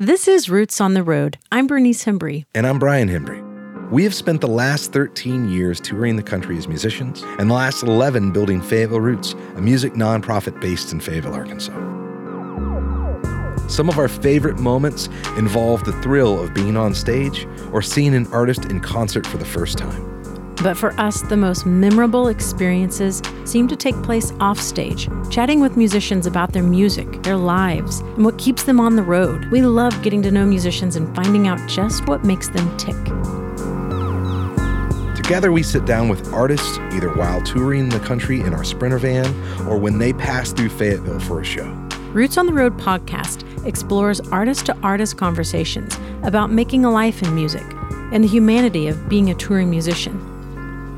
This is Roots on the Road. I'm Bernice Hembry. And I'm Brian Hembry. We have spent the last 13 years touring the country as musicians, and the last 11 building Fayetteville Roots, a music nonprofit based in Fayetteville, Arkansas. Some of our favorite moments involve the thrill of being on stage or seeing an artist in concert for the first time. But for us, the most memorable experiences seem to take place offstage, chatting with musicians about their music, their lives, and what keeps them on the road. We love getting to know musicians and finding out just what makes them tick. Together, we sit down with artists either while touring the country in our Sprinter van or when they pass through Fayetteville for a show. Roots on the Road podcast explores artist to artist conversations about making a life in music and the humanity of being a touring musician.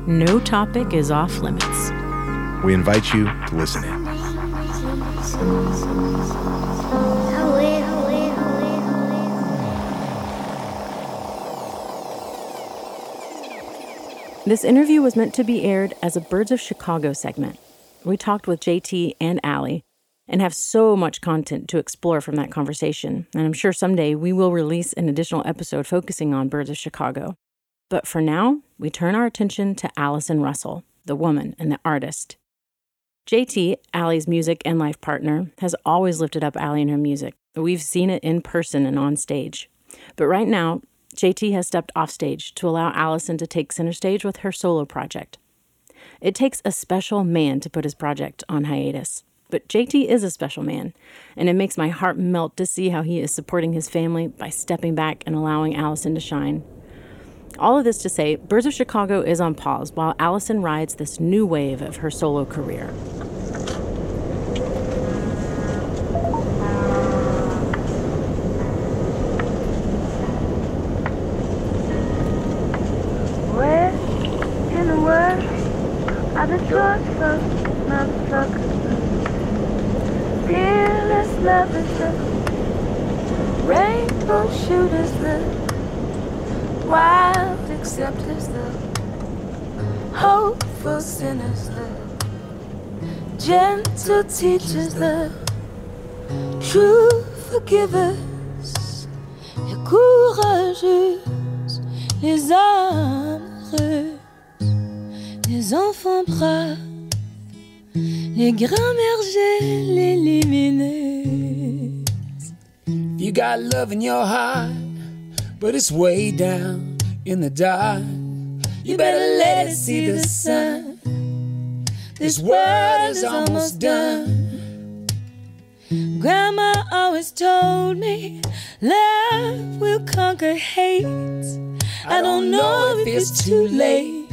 No topic is off limits. We invite you to listen in. This interview was meant to be aired as a Birds of Chicago segment. We talked with JT and Allie and have so much content to explore from that conversation, and I'm sure someday we will release an additional episode focusing on Birds of Chicago. But for now, we turn our attention to Allison Russell, the woman and the artist. JT, Allie's music and life partner, has always lifted up Allie and her music. We've seen it in person and on stage. But right now, JT has stepped off stage to allow Allison to take center stage with her solo project. It takes a special man to put his project on hiatus. But JT is a special man, and it makes my heart melt to see how he is supporting his family by stepping back and allowing Allison to shine. All of this to say, Birds of Chicago is on pause while Allison rides this new wave of her solo career. Rainbow shooters, the wild acceptors, the hopeful sinners, the gentle teachers, the true forgivers, les courageux, les âmes les enfants braves, les grands bergers, les lumineuses. You got love in your heart, but it's way down in the dark. You better let it see the sun. This world is almost done. Grandma always told me love will conquer hate. I don't know if it's too late.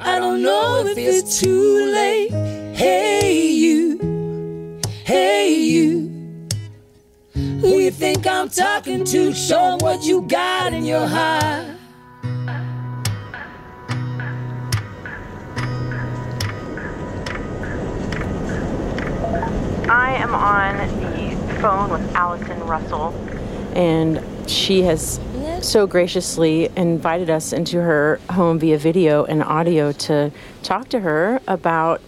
I don't know if it's too late. Hey, you. Hey, you. Who you think I'm talking to? Show 'em what you got in your heart. I am on the phone with Allison Russell, and she has so graciously invited us into her home via video and audio to talk to her about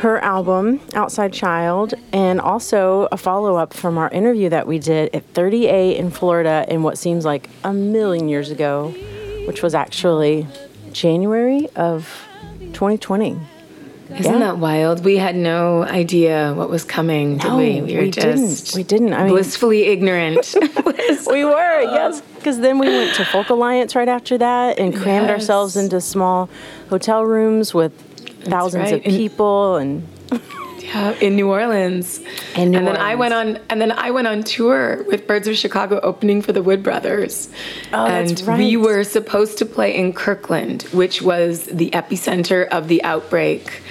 her album, Outside Child, and also a follow up from our interview that we did at 30A in Florida in what seems like a million years ago, which was actually January of 2020. Isn't Yeah. that wild? We had no idea what was coming, did No, we? were we didn't. We didn't. I mean, blissfully ignorant. we were, yes. Because then we went to Folk Alliance right after that and crammed Yes. ourselves into small hotel rooms with thousands right. of people and Yeah, in New Orleans. In New and then I went on and then I went on tour with Birds of Chicago opening for the Wood Brothers. Oh, and that's we were supposed to play in Kirkland, which was the epicenter of the outbreak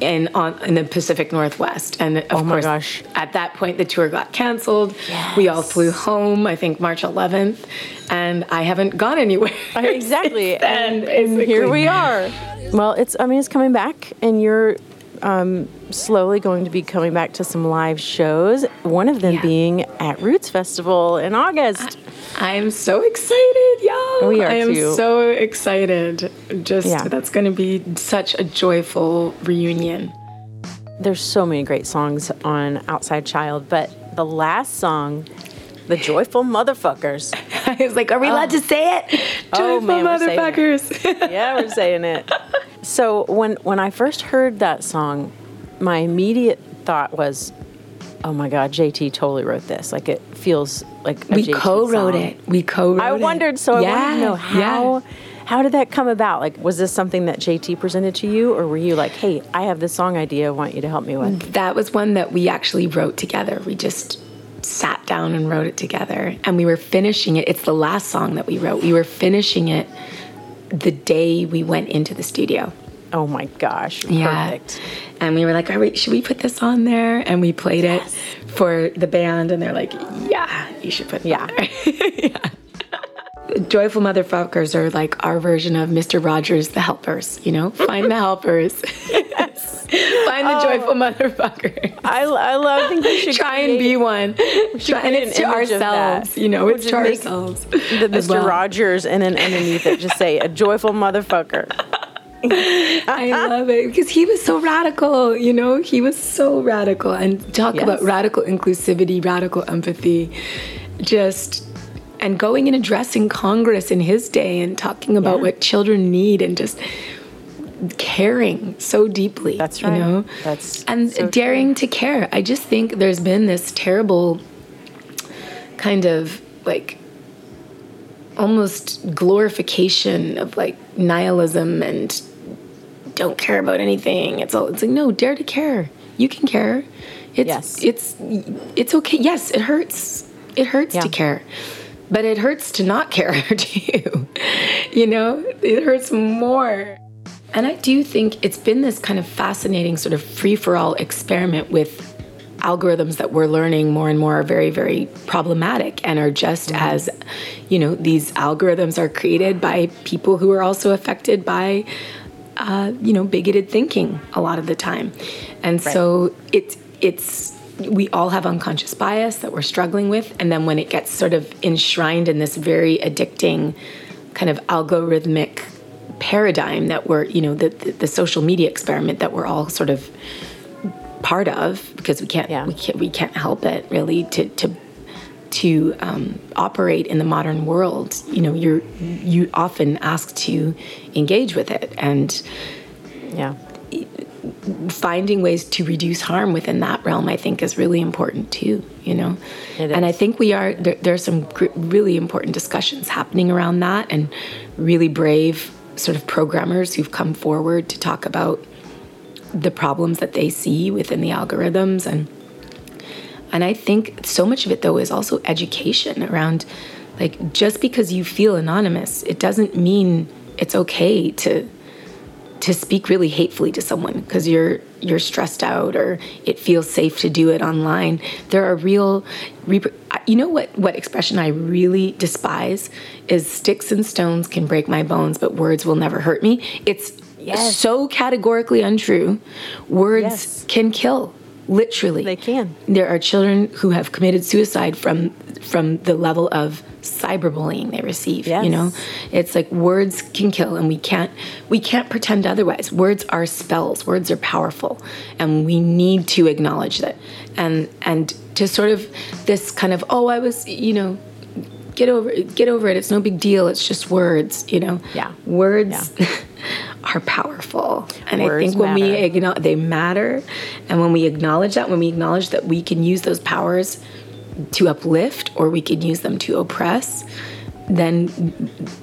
in on in the Pacific Northwest. And of Oh my course gosh. at that point the tour got canceled. We all flew home, I think March 11th, and I haven't gone anywhere. exactly. and, and here we are. Well, it's I mean it's coming back, and you're um, slowly going to be coming back to some live shows. One of them Yeah. being at Roots Festival in August. I'm so excited, y'all. We are I am too. so excited. Just Yeah. that's going to be such a joyful reunion. There's so many great songs on Outside Child, but the last song The joyful motherfuckers. I was like, are we allowed to say it? Oh, Joyful man, we're it. motherfuckers. yeah, we're saying it. So when when I first heard that song, my immediate thought was, "Oh my God, JT totally wrote this. Like it feels like we co-wrote song. it. We co-wrote it. I it. wondered, so I wanted to know how. Yeah. How did that come about? Like, was this something that JT presented to you, or were you like, "Hey, I have this song idea. I want you to help me with." That was one that we actually wrote together. We just sat down and wrote it together. And we were finishing it. It's the last song that we wrote. We were finishing it the day we went into the studio. Oh my gosh, Yeah. perfect. And we were like, All right, should we put this on there? And we played it for the band, and they're like, Yeah, you should put Yeah. yeah. Joyful motherfuckers are like our version of Mr. Rogers, the helpers, you know? Find the helpers. Find the oh. joyful motherfucker. I, I love. I think we should Try and be one. Try, and create it's an to ourselves, you know, We'll it's to ourselves. the Mr. well. Rogers, and then underneath it, just say a joyful motherfucker. I love it because he was so radical, you know, he was so radical. And talk Yes. about radical inclusivity, radical empathy, just and going and addressing Congress in his day and talking about Yeah. what children need and just caring so deeply. That's you right. know, That's and so daring to care. I just think there's been this terrible kind of like almost glorification of like nihilism and don't care about anything. It's all it's like no, dare to care. You can care. It's Yes. it's it's okay. Yes, it hurts. It hurts Yeah. to care. But it hurts to not care too. you know? It hurts more. And I do think it's been this kind of fascinating sort of free for all experiment with algorithms that we're learning more and more are very, very problematic and are just mm-hmm. as, you know, these algorithms are created by people who are also affected by, uh, you know, bigoted thinking a lot of the time. And so it's, it's, we all have unconscious bias that we're struggling with. And then when it gets sort of enshrined in this very addicting kind of algorithmic paradigm that we're, you know, the, the, the social media experiment that we're all sort of part of because we can't Yeah. we can't we can't help it really to to to um, operate in the modern world you know you're you often asked to engage with it and Yeah. finding ways to reduce harm within that realm i think is really important too you know and i think we are there, there are some gr- really important discussions happening around that and really brave sort of programmers who've come forward to talk about the problems that they see within the algorithms and and I think so much of it though is also education around like just because you feel anonymous it doesn't mean it's okay to to speak really hatefully to someone because you're you're stressed out or it feels safe to do it online. There are real you know what what expression i really despise? Is sticks and stones can break my bones but words will never hurt me. It's Yes. so categorically untrue. Words Yes. can kill literally. They can. there are children who have committed suicide from from the level of cyberbullying they receive Yes. you know? It's like words can kill and we can't we can't pretend otherwise. Words are spells. Words are powerful and we need to acknowledge that. And and to sort of this kind of oh i was you know get over get over it. It's no big deal. It's just words you know? Yeah. words are powerful. And i think when we acknowledge they matter. And when we acknowledge that when we acknowledge that we can use those powers to uplift or we can use them to oppress then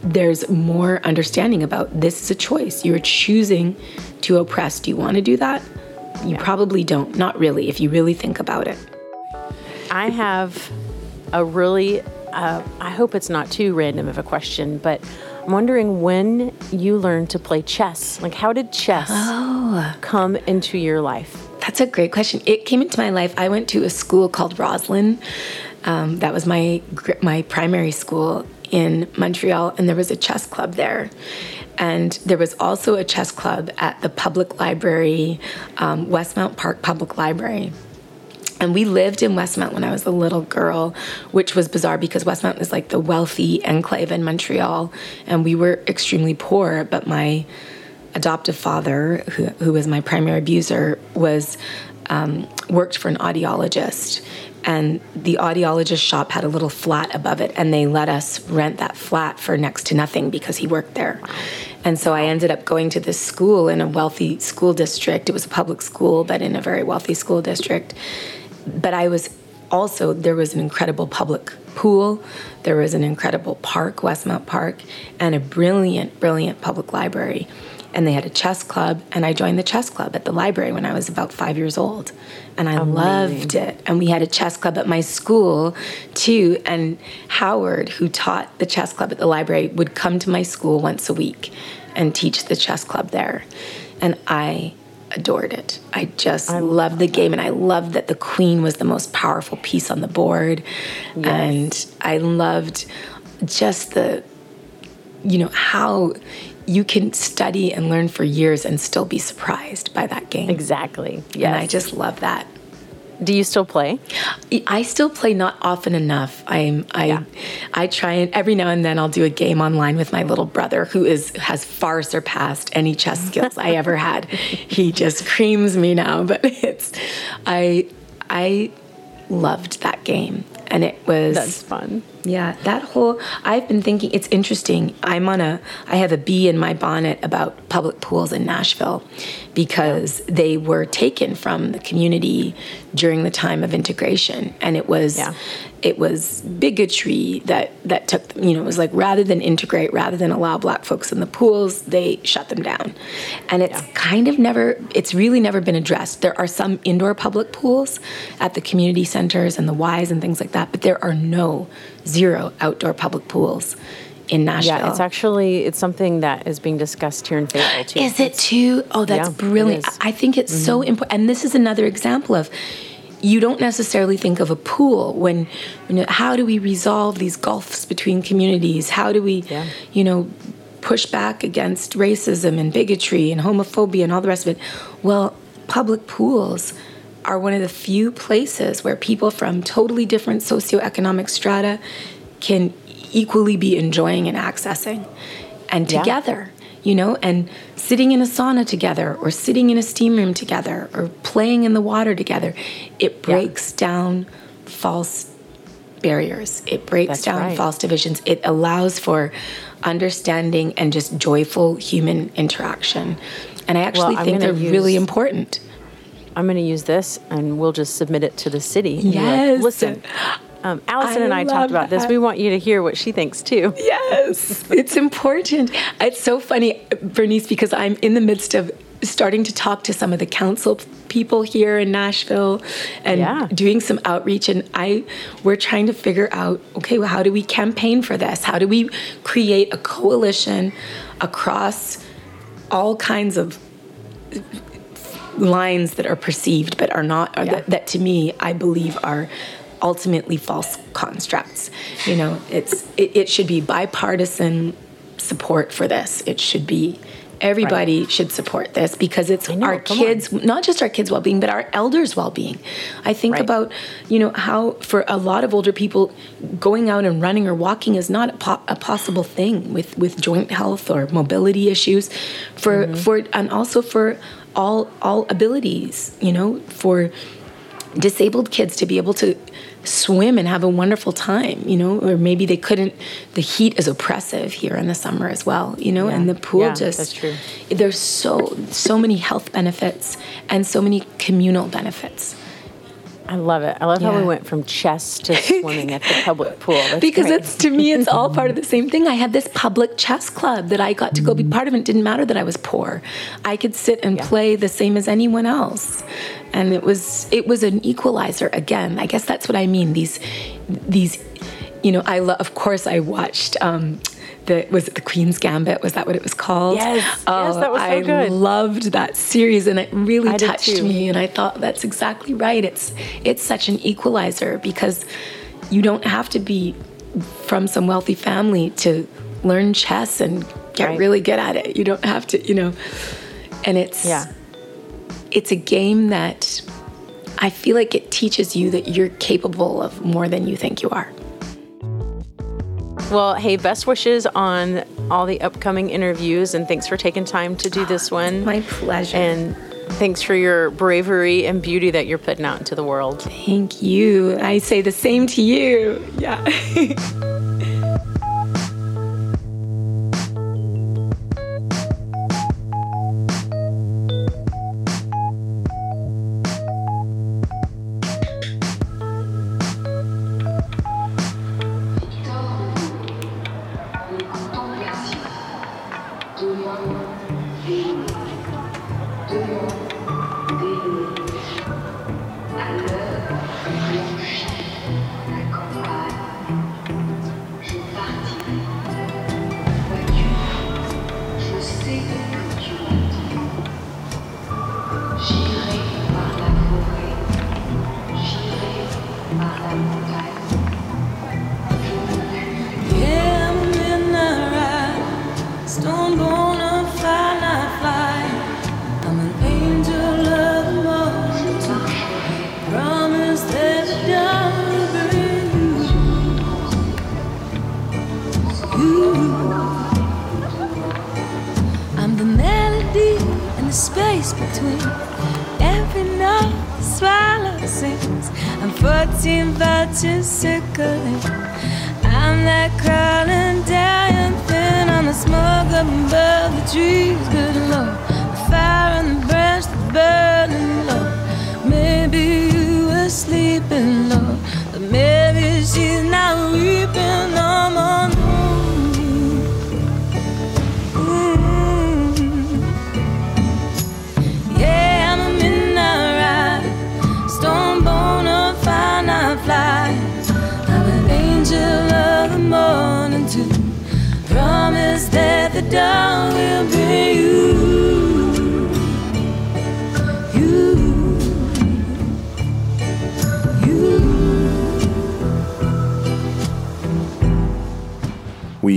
there's more understanding about this is a choice. You're choosing to oppress. Do you want to do that? You probably don't. Not really if you really think about it. I have a really, uh, I hope it's not too random of a question, but I'm wondering when you learned to play chess. Like, how did chess come into your life? That's a great question. It came into my life. I went to a school called Roslyn. Um, that was my my primary school in Montreal, and there was a chess club there. And there was also a chess club at the public library, um, Westmount Park Public Library. And we lived in Westmount when I was a little girl, which was bizarre because Westmount is like the wealthy enclave in Montreal, and we were extremely poor. But my adoptive father, who, who was my primary abuser, was um, worked for an audiologist, and the audiologist shop had a little flat above it, and they let us rent that flat for next to nothing because he worked there. And so I ended up going to this school in a wealthy school district. It was a public school, but in a very wealthy school district. But I was also, there was an incredible public pool, there was an incredible park, Westmount Park, and a brilliant, brilliant public library. And they had a chess club, and I joined the chess club at the library when I was about five years old. And I Amazing. loved it. And we had a chess club at my school too. And Howard, who taught the chess club at the library, would come to my school once a week and teach the chess club there. And I adored it. I just I loved the game, and I loved that the queen was the most powerful piece on the board. Yes. And I loved just the, you know, how you can study and learn for years and still be surprised by that game. Exactly. Yes. And I just love that. Do you still play? I still play not often enough. I'm I yeah. I try and every now and then I'll do a game online with my little brother who is has far surpassed any chess skills I ever had. He just creams me now, but it's I I loved that game and it was That's fun. Yeah, that whole I've been thinking it's interesting. I'm on a I have a bee in my bonnet about public pools in Nashville because they were taken from the community during the time of integration and it was yeah. it was bigotry that that took you know it was like rather than integrate rather than allow black folks in the pools they shut them down and it's yeah. kind of never it's really never been addressed there are some indoor public pools at the community centers and the Ys and things like that but there are no zero outdoor public pools in Nashville. Yeah, it's actually it's something that is being discussed here in Fayetteville too. Is it too? Oh, that's yeah, brilliant. I think it's mm-hmm. so important. And this is another example of you don't necessarily think of a pool when, when how do we resolve these gulfs between communities? How do we, yeah. you know, push back against racism and bigotry and homophobia and all the rest of it? Well, public pools are one of the few places where people from totally different socioeconomic strata can equally be enjoying and accessing and together yeah. you know and sitting in a sauna together or sitting in a steam room together or playing in the water together it breaks yeah. down false barriers it breaks That's down right. false divisions it allows for understanding and just joyful human interaction and i actually well, think they're use... really important I'm going to use this and we'll just submit it to the city. Yes. Like, Listen, um, Allison I and I talked about that. this. We want you to hear what she thinks too. Yes, it's important. It's so funny, Bernice, because I'm in the midst of starting to talk to some of the council people here in Nashville and yeah. doing some outreach and I we're trying to figure out okay well how do we campaign for this how do we create a coalition across all kinds of lines that are perceived but are not, yeah. that, that to me, I believe are ultimately false constructs. You know, it's it, it, should be bipartisan support for this. It should be everybody right. should support this because it's know, our kids, on. not just our kids' well-being, but our elders' well-being. I think right. about you know how for a lot of older people, going out and running or walking is not a, po- a possible thing with with joint health or mobility issues. For mm-hmm. for and also for all all abilities, you know, for disabled kids to be able to swim and have a wonderful time, you know, or maybe they couldn't. The heat is oppressive here in the summer as well, you know, yeah. and the pool yeah, just. That's true. There's so so many health benefits and so many communal benefits. I love it. I love yeah. how we went from chess to swimming at the public pool. That's because great. it's to me, it's all part of the same thing. I had this public chess club that I got to go be part of. It didn't matter that I was poor. I could sit and yeah. play the same as anyone else, and it was it was an equalizer. Again, I guess that's what I mean. These these, you know, I love. Of course, I watched. Um, the was it the Queen's Gambit? Was that what it was called? Yes, oh, yes, that was so oh, I good. loved that series, and it really I touched me. And I thought that's exactly right. It's it's such an equalizer because you don't have to be from some wealthy family to learn chess and get right. really good at it. You don't have to, you know. And it's yeah, it's a game that I feel like it teaches you that you're capable of more than you think you are. Well, hey, best wishes on all the upcoming interviews, and thanks for taking time to do this ah, one. My pleasure. And Thanks for your bravery and beauty that you're putting out into the world. Thank you. I say the same to you. Yeah. space between. Every night swallow sings. I'm 14 vultures circling. I'm that crawling down thin on the smoke up above the trees good lord the fire on the branch that's burning low maybe you were sleeping lord but maybe she's not weeping no more. promise that the dawn will be you.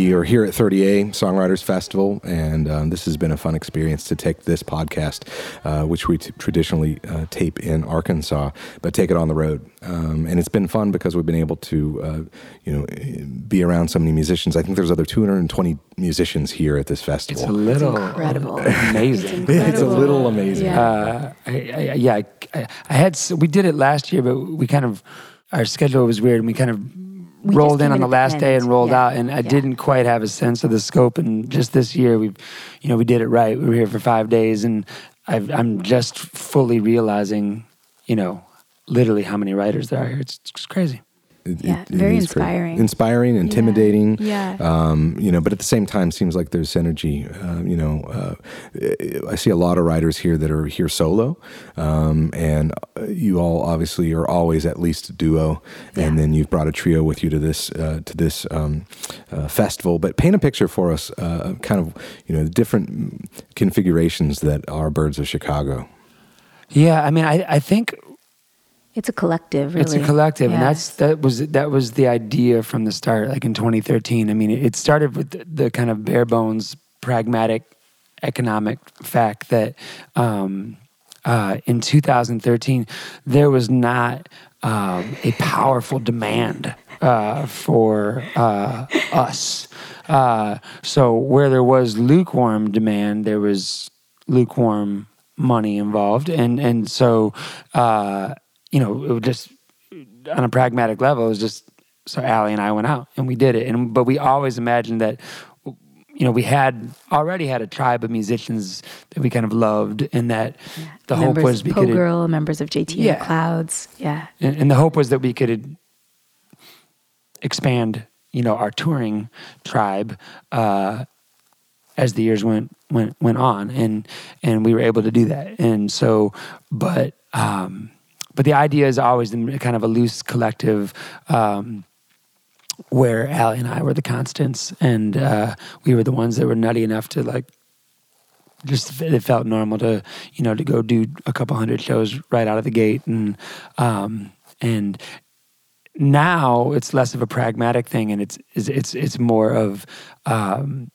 We are here at 30A Songwriters Festival, and um, this has been a fun experience to take this podcast, uh, which we t- traditionally uh, tape in Arkansas, but take it on the road. Um, and it's been fun because we've been able to, uh, you know, be around so many musicians. I think there's other 220 musicians here at this festival. It's a little incredible, amazing. It's, it's, a little amazing. Yeah, uh, I, I, yeah. I, I, had we did it last year, but we kind of our schedule was weird, and we kind of We rolled in on the last day and rolled Yeah. out, and I Yeah. didn't quite have a sense of the scope. And just this year, we've, you know, we did it right. We were here for five days, and I've, I'm just fully realizing, you know, literally how many writers there are here. It's, it's crazy. It- Yeah, it- it very is great. inspiring. Inspiring, intimidating. Yeah. Um, you know, but at the same time, seems like there's synergy. Uh, you know, uh, I see a lot of writers here that are here solo, um, and uh, you all obviously are always at least a duo, and then you've brought a trio with you to this uh, to this um, uh, festival. But paint a picture for us, uh, kind of you know the different configurations that are Birds of Chicago. Yeah, I mean, I, I think It's a collective, really. It's a collective, and that's that was that was the idea from the start. Like in 2013, I mean, it, it started with the, the kind of bare bones, pragmatic, economic fact that um, uh, in 2013 there was not um, a powerful demand uh, for uh, us. Uh, so where there was lukewarm demand, there was lukewarm money involved, and and so uh, you know it was just on a pragmatic level, it was just so Allie and I went out and we did it, and but we always imagined that you know we had already had a tribe of musicians that we kind of loved, and that the hope members was of we Poe could Girl, members of JT Yeah. and Clouds. Yeah. and, and the hope was that we could expand, you know, our touring tribe uh, as the years went went went on, and and we were able to do that. And so, but um, but the idea is always in kind of a loose collective. Um, where Allie and I were the constants, and uh, we were the ones that were nutty enough to like just it felt normal to you know to go do a couple hundred shows right out of the gate and um and now it's less of a pragmatic thing and it's it's it's, it's more of um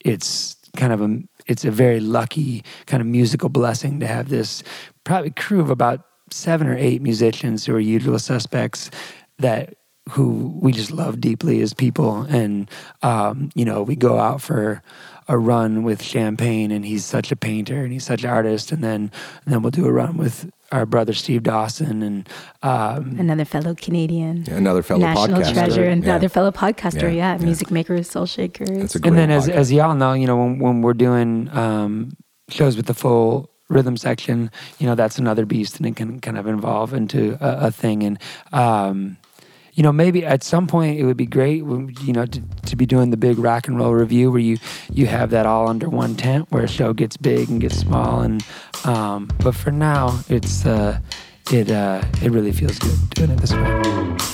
it's kind of a it's a very lucky kind of musical blessing to have this probably crew of about seven or eight musicians who are usual suspects that who we just love deeply as people, and um, you know, we go out for a run with Champagne, and he's such a painter and he's such an artist, and then and then we'll do a run with our brother Steve Dawson and um, another fellow Canadian, Yeah, another fellow national podcaster. treasure, and Yeah. another fellow podcaster. Yeah, Yeah, yeah. music makers, soul shakers. That's a great and then as as y'all know, you know, when when we're doing um, shows with the full rhythm section, you know, that's another beast, and it can kind of evolve into a, a thing. And um, you know, maybe at some point it would be great, you know, to, to be doing the big rock and roll review where you you have that all under one tent, where a show gets big and gets small. And um, but for now, it's uh, it uh, it really feels good doing it this way.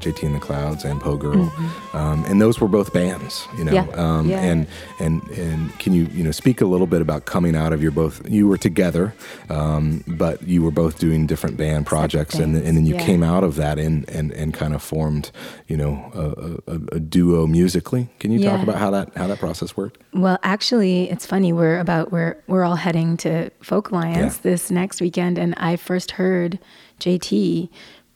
JT and the Clouds and Po' Girl, um, and those were both bands. You know, Mm-hmm. Yeah. Um, Yeah. and and and can you you know speak a little bit about coming out of your both? You were together, um, but you were both doing different band projects, and then, and then you Yeah. came out of that and and and kind of formed you know a, a, a duo musically. Can you talk about how that how that process worked? Well, actually, it's funny. We're about we're we're all heading to Folk Alliance this next weekend, and I first heard JT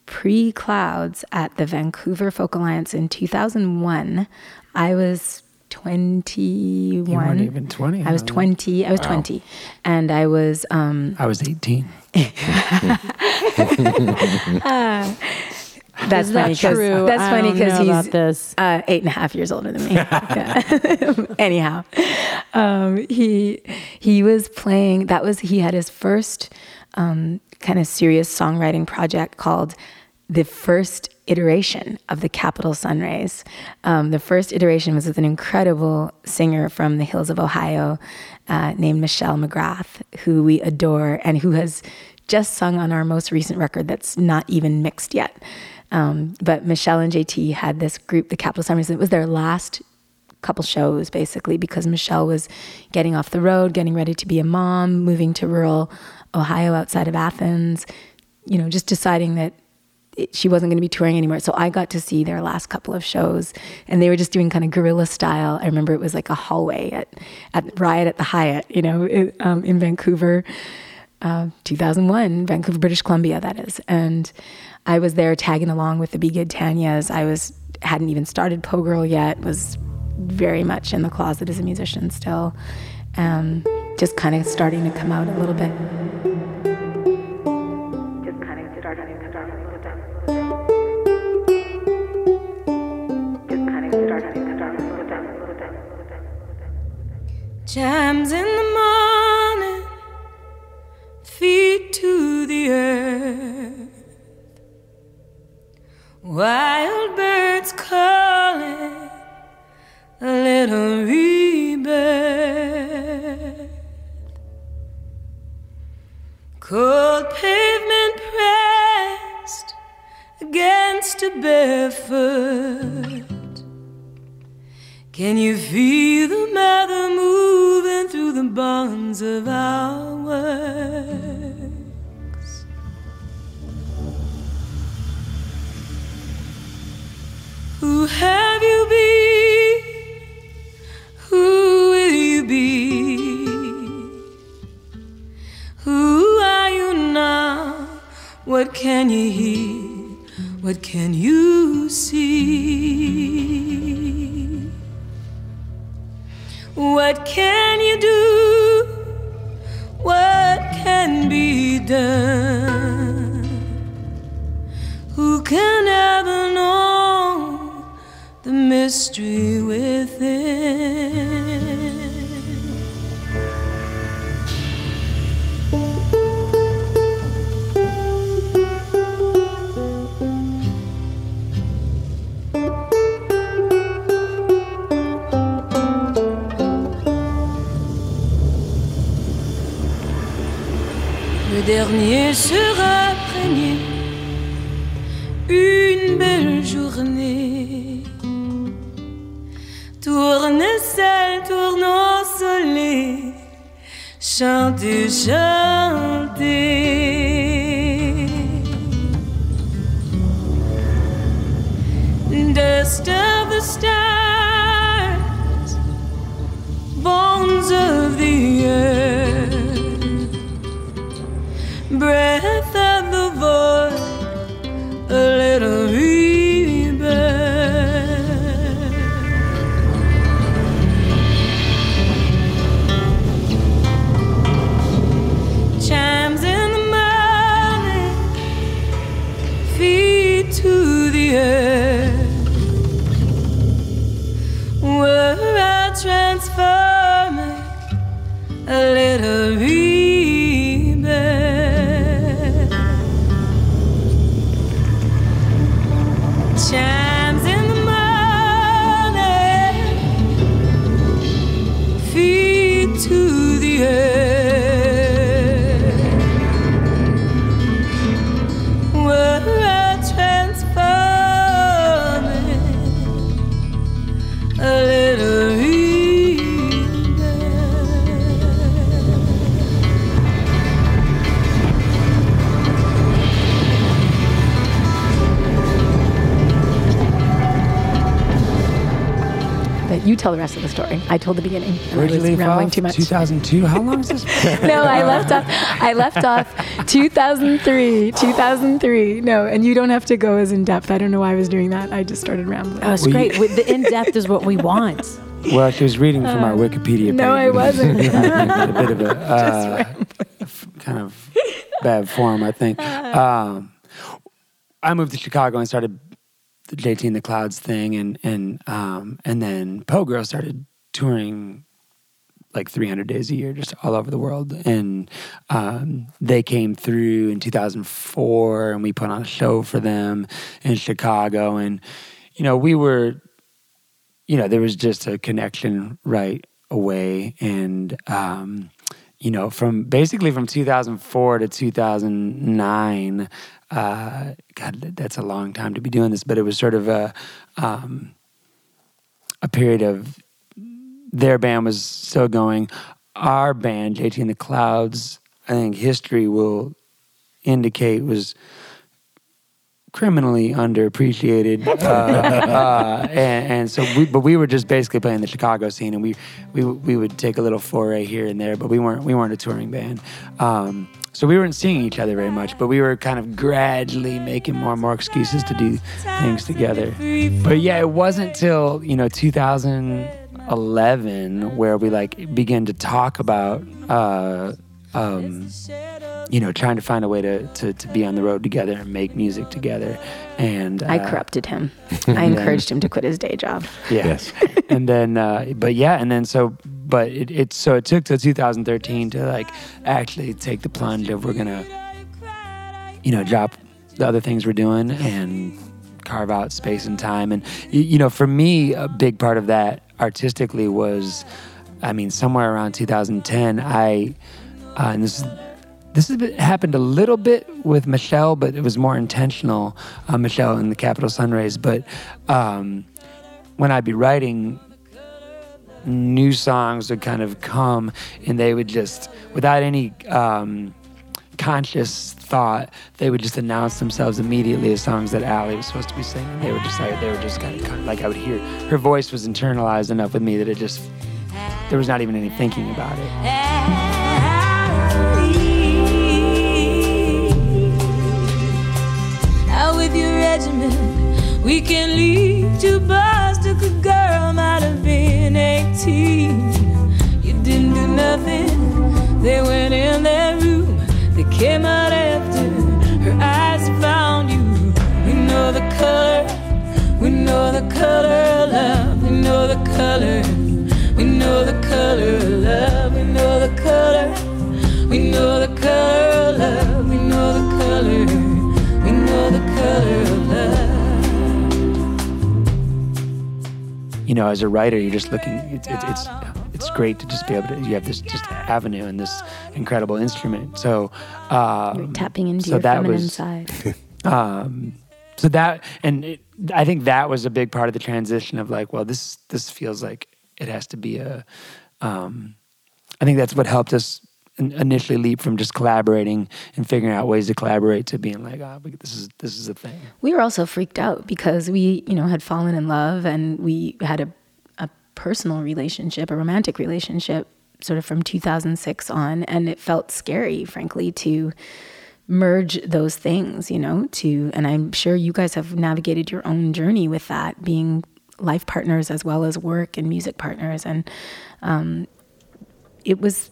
pre Clouds at the Vancouver Folk Alliance in 2001. I was 21. You weren't even 20. I was 20. I was 20, and I was um, I was 18. That's Is that funny because true? that's I funny because he's this. Uh, eight and a half years older than me. Yeah. Anyhow, um, he he was playing. That was he had his first um, kind of serious songwriting project called the first iteration of the Capital Sunrays. Um, the first iteration was with an incredible singer from the hills of Ohio uh, named Michelle McGrath, who we adore and who has just sung on our most recent record that's not even mixed yet. Um, but Michelle and JT had this group, the Capital Sunrays. It was their last couple shows basically because Michelle was getting off the road, getting ready to be a mom, moving to rural Ohio outside of Athens, you know, just deciding that it, she wasn't going to be touring anymore. So I got to see their last couple of shows and they were just doing kind of guerrilla style. I remember it was like a hallway at, at Riot at the Hyatt, you know, it, um, in Vancouver. Uh, 2001, Vancouver, British Columbia, that is. And I was there tagging along with the Be Good Tanyas. I was hadn't even started Po' Girl yet. Was very much in the closet as a musician still, um, just kind of starting to come out a little bit. Just kind of starting to come out a little bit. Just kind of starting to come out a little bit. A little bit. Chimes in the morning, feet to the earth. Wild birds calling, a little rebirth. Cold pavement pressed against a bare foot. Can you feel the mother moving through the bonds of our works? Who have you been? What can you hear? What can you see? What can you do? What can be done? Who can ever know the mystery within? Dernier sera premier. Une belle journée. Tourne-seul, tourne au soleil. Chantez, chantez. Dust of the stars, bones of breath tell the rest of the story. I told the beginning. Where'd I you was leave rambling off? too much. 2002. How long is this? no, I left off. I left off 2003. 2003. No, and you don't have to go as in depth. I don't know why I was doing that. I just started rambling. Oh, it's Well, great. With- The in depth is what we want. well, she was reading from our Wikipedia page. no, I wasn't. a bit of a uh, kind of bad form, I think. Um, I moved to Chicago and started the JT and the Clouds thing, and and um, and then Pogo started touring like 300 days a year, just all over the world. And um, they came through in 2004, and we put on a show for them in Chicago. And you know, we were, you know, there was just a connection right away, and um, you know, from basically from 2004 to 2009. Uh, God, that's a long time to be doing this, but it was sort of a um, a period of their band was still going. Our band, JT and the Clouds, I think history will indicate was criminally underappreciated, uh, uh, and, and so we, but we were just basically playing the Chicago scene, and we we we would take a little foray here and there, but we weren't we weren't a touring band. Um, so we weren't seeing each other very much, but we were kind of gradually making more and more excuses to do things together. But yeah, it wasn't till you know 2011 where we like began to talk about. Uh, um, you know, trying to find a way to, to, to be on the road together and make music together. And I uh, corrupted him. I encouraged him to quit his day job. Yeah. Yes. and then, uh, but yeah, and then so, but it, it so it took till 2013 to like actually take the plunge of we're gonna, you know, drop the other things we're doing and carve out space and time. And y- you know, for me, a big part of that artistically was, I mean, somewhere around 2010, I, uh, and this is this has happened a little bit with Michelle, but it was more intentional. Uh, Michelle and the Capital Sunrays, but um, when I'd be writing, new songs would kind of come, and they would just, without any um, conscious thought, they would just announce themselves immediately as songs that Allie was supposed to be singing. They were just like, they were just kind of, like I would hear her voice was internalized enough with me that it just there was not even any thinking about it. With your regiment, can lead girl might have been Eighteen, You didn't do nothing. They went in that room. They came out after. Her eyes found you. We know the color. We know the color of love. We know the color. We know the color of love. We know the color. We know the color of love. We know the color. We know the color. You know, as a writer, you're just looking. It's it's it's, it's great to just be able to. You have this just avenue and this incredible instrument. So, um, Tapping into so your that feminine was- side. um, so that and it, I think that was a big part of the transition of like, well, this this feels like it has to be a. Um, I think that's what helped us initially leap from just collaborating and figuring out ways to collaborate to being like, oh, this is this is a thing. we were also freaked out because we, you know, had fallen in love and we had a, a personal relationship, a romantic relationship, sort of from 2006 on, and it felt scary, frankly, to merge those things, you know, to, and I'm sure you guys have navigated your own journey with that, being life partners as well as work and music partners, and um, it was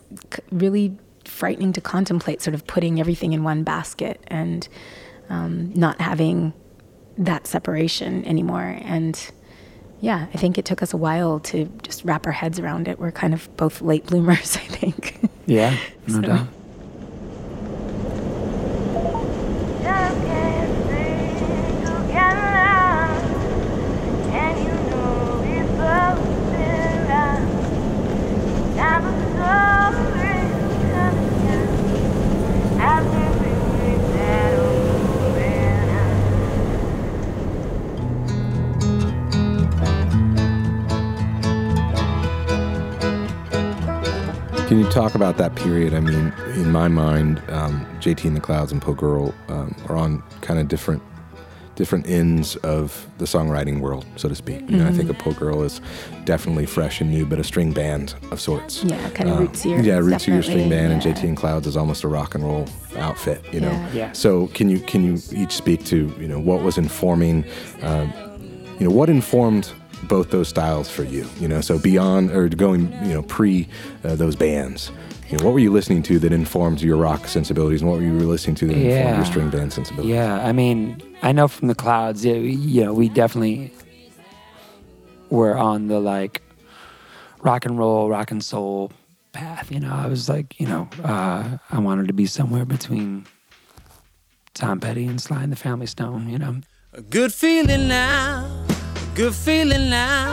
really frightening to contemplate, sort of putting everything in one basket and um, not having that separation anymore. And yeah, I think it took us a while to just wrap our heads around it. We're kind of both late bloomers, I think. Yeah, no So- doubt. Can you talk about that period? I mean, in my mind, um, JT and the Clouds and Po' Girl um, are on kind of different different ends of the songwriting world, so to speak. You know, I think a Po' Girl is definitely fresh and new, but a string band of sorts. Yeah, kind of Um, rootsier, Yeah, rootsier string band, and. JT and Clouds is almost a rock and roll outfit. You know. Yeah. Yeah. So can you can you each speak to you know what was informing, um, you know what informed both those styles for you? You know, so beyond or going you know pre uh, those bands. You know, what were you listening to that informed your rock sensibilities, and what were you listening to that informed your string band sensibilities? Yeah, I mean, I know from the clouds, yeah, we, you know, we definitely were on the like rock and roll, rock and soul path. You know, I was like, you know, uh, I wanted to be somewhere between Tom Petty and Sly and the Family Stone. You know, A good feeling now, a good feeling now.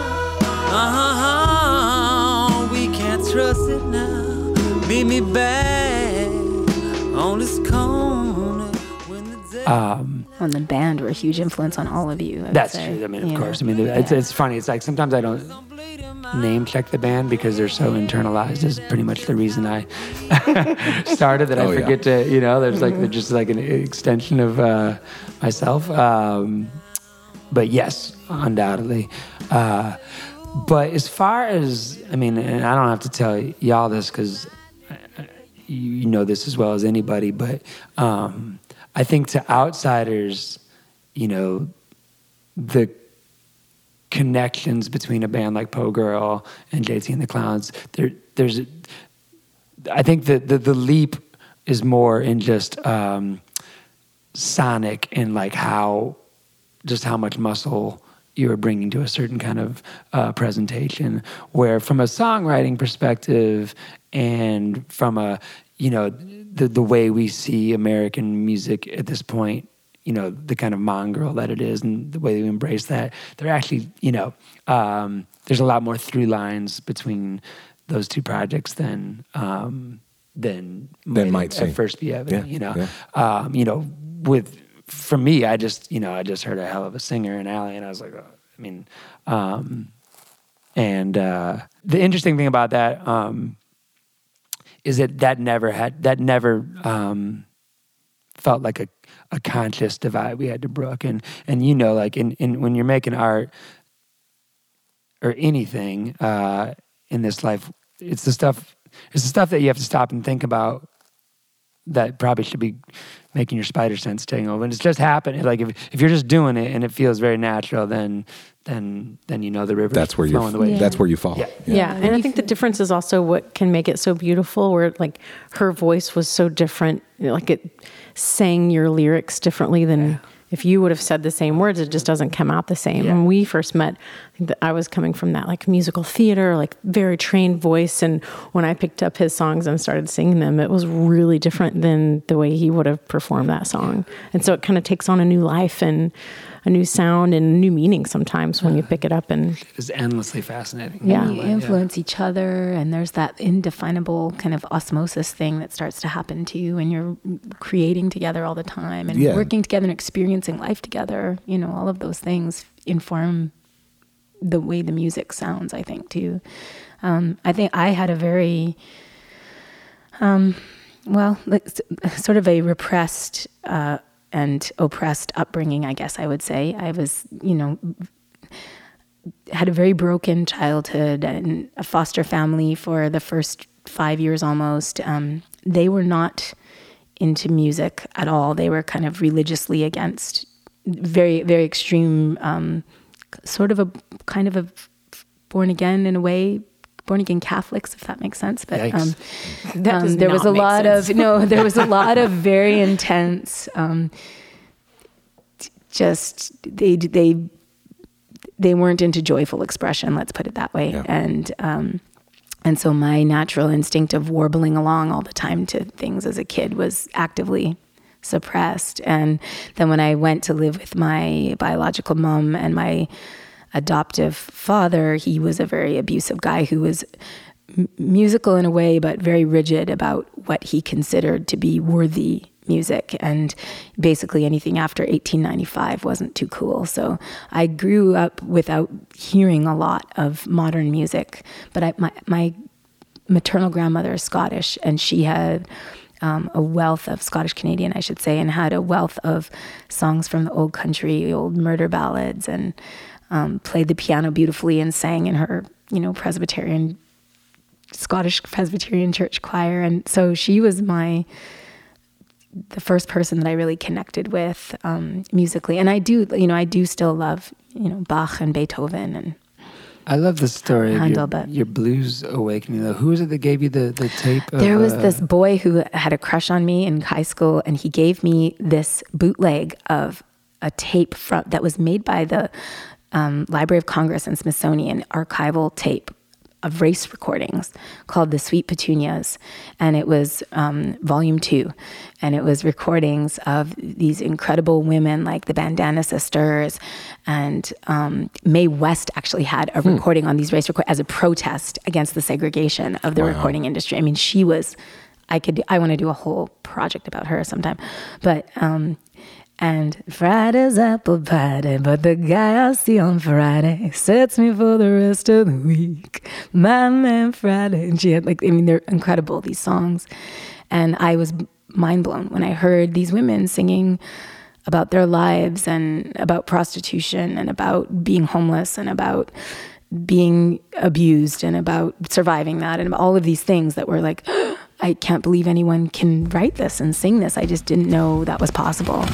Uh-huh, we can't trust it now. Meet me back on this corner the day. um, and the band were a huge influence on all of you. I that's say, true. I mean, of know. course. I mean, it's, it's funny. It's like sometimes I don't name check the band because they're so internalized. Is pretty much the reason I started that I Oh, yeah. forget to, you know, there's like they're just like an extension of uh, myself. Um, but yes, undoubtedly. Uh, but as far as I mean, and I don't have to tell y'all this because you know this as well as anybody, but um, I think to outsiders, you know, the connections between a band like Po' Girl and JT and the Clouds, there, there's, I think that the, the leap is more in just um, sonic and like how, just how much muscle you are bringing to a certain kind of uh, presentation. Where from a songwriting perspective and from a, you know, the, the way we see American music at this point, you know, the kind of mongrel that it is and the way we embrace that, they're actually, you know, um, there's a lot more through lines between those two projects than um, than Than might at first be evident. Yeah, You know, yeah. um, you know, with for me, I just you know I just heard a hell of a singer in Alley, and I was like, oh, I mean, um, and uh, the interesting thing about that um, is that that never had that never um, felt like a, a conscious divide we had to brook, and and you know, like in, in when you're making art or anything uh, in this life, it's the stuff it's the stuff that you have to stop and think about that probably should be making your spider sense tingle. When it's just happening, like if, if you're just doing it and it feels very natural, then then then you know the river. That's where you. flowing the. That's where you fall. Yeah. Yeah, and I think the difference is also what can make it so beautiful. Where like her voice was so different, you know, like it sang your lyrics differently than if you would have said the same words, it just doesn't come out the same. Yeah. When we first met, I think that I was coming from that like musical theater, like very trained voice. And when I picked up his songs and started singing them, it was really different than the way he would have performed that song. And so it kind of takes on a new life and a new sound and new meaning sometimes when you pick it up and It's endlessly fascinating. Yeah. you influence each other and there's that indefinable kind of osmosis thing that starts to happen to you and you're creating together all the time and Yeah. working together and experiencing life together you know all of those things inform the way the music sounds i think too um, i think i had a very um, well like, sort of a repressed uh, and oppressed upbringing i guess i would say i was you know had a very broken childhood and a foster family for the first five years almost. Um, they were not into music at all. They were kind of religiously against very, very extreme, um, sort of a kind of a born again in a way, born again Catholics, if that makes sense. But um, um, there was a lot sense. of no, there was a lot of very intense. Um, just they they they weren't into joyful expression. Let's put it that way. Yeah. And um, and so my natural instinct of warbling along all the time to things as a kid was actively suppressed. And then when I went to live with my biological mom and my adoptive father, he was a very abusive guy who was m- musical in a way, but very rigid about what he considered to be worthy music. And basically anything after 1895 wasn't too cool. So I grew up without hearing a lot of modern music. But I, my, my maternal grandmother is Scottish, and she had um, a wealth of Scottish Canadian, I should say, and had a wealth of songs from the old country, old murder ballads, and um, played the piano beautifully and sang in her, you know, Presbyterian, Scottish Presbyterian church choir. And so she was my the first person that I really connected with um, musically. And I do, you know, I do still love, you know, Bach and Beethoven and I love the story of Handel, your, your blues awakening. Though, who was it that gave you the, the tape? Of, There was uh, this boy who had a crush on me in high school, and he gave me this bootleg of a tape from that was made by the um, Library of Congress and Smithsonian archival tape of race recordings called "The Sweet Petunias," and it was um, volume two, and it was recordings of these incredible women like the Bandana Sisters, and um, Mae West actually had a recording on these race record as a protest against the segregation of the recording industry. I mean, she was. I could. I want to do a whole project about her sometime, but um, and Friday's apple pie but the guy I see on Friday sets me for the rest of the week. My man Friday. And she had like, I mean, they're incredible, these songs. And I was mind blown when I heard these women singing about their lives and about prostitution and about being homeless and about being abused and about surviving that and all of these things that were like, oh, I can't believe anyone can write this and sing this. I just didn't know that was possible.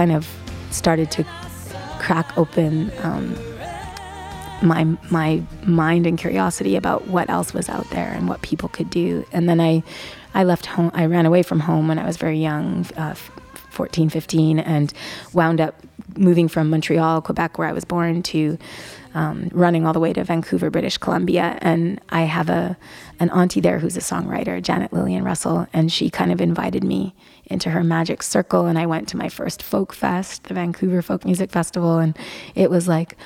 Kind of started to crack open um, my my mind and curiosity about what else was out there and what people could do. And then I I left home. I ran away from home when I was very young, uh, 14, 15, and wound up moving from Montreal, Quebec, where I was born, to um, running all the way to Vancouver, British Columbia. And I have a an auntie there who's a songwriter, Janet Lillian Russell, and she kind of invited me into her magic circle. And I went to my first folk fest, the Vancouver Folk Music Festival, and it was like,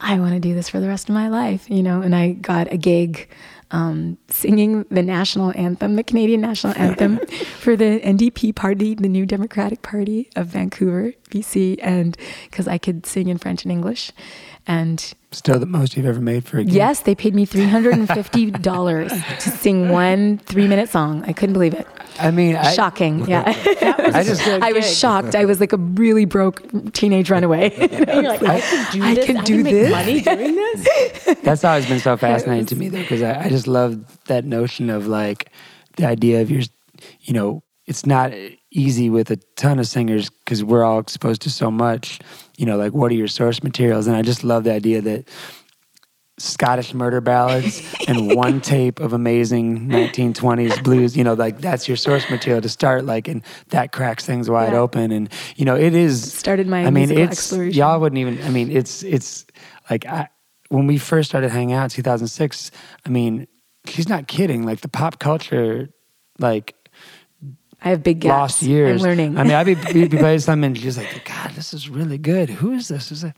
I want to do this for the rest of my life, you know. And I got a gig um, singing the national anthem, the Canadian national anthem for the NDP party, the New Democratic Party of Vancouver, BC, and because I could sing in French and English. And Still the most you've ever made for a gig. yes, they paid me $350 to sing one three minute song. I couldn't believe it. I mean, I, Shocking. Yeah. I just I was shocked. I was like a really broke teenage runaway. You're like, I can do I this. can I do can make this. money doing this. That's always been so fascinating to me, though, because I, I just love that notion of like the idea of your, you know, it's not easy with a ton of singers because we're all exposed to so much. You know, like what are your source materials? And I just love the idea that Scottish murder ballads and one tape of amazing 1920s blues, you know, like that's your source material to start, like, and that cracks things wide Yeah. open. And, you know, it is. Started my I mean, it's, exploration. y'all wouldn't even, I mean, it's, it's like, I, when we first started hanging out in 2006, I mean, she's not kidding. Like the pop culture, like, I have big gaps. lost years. I'm learning. I mean, I'd be, be, be playing something and she's like, God, this is really good. Who is this? Is it?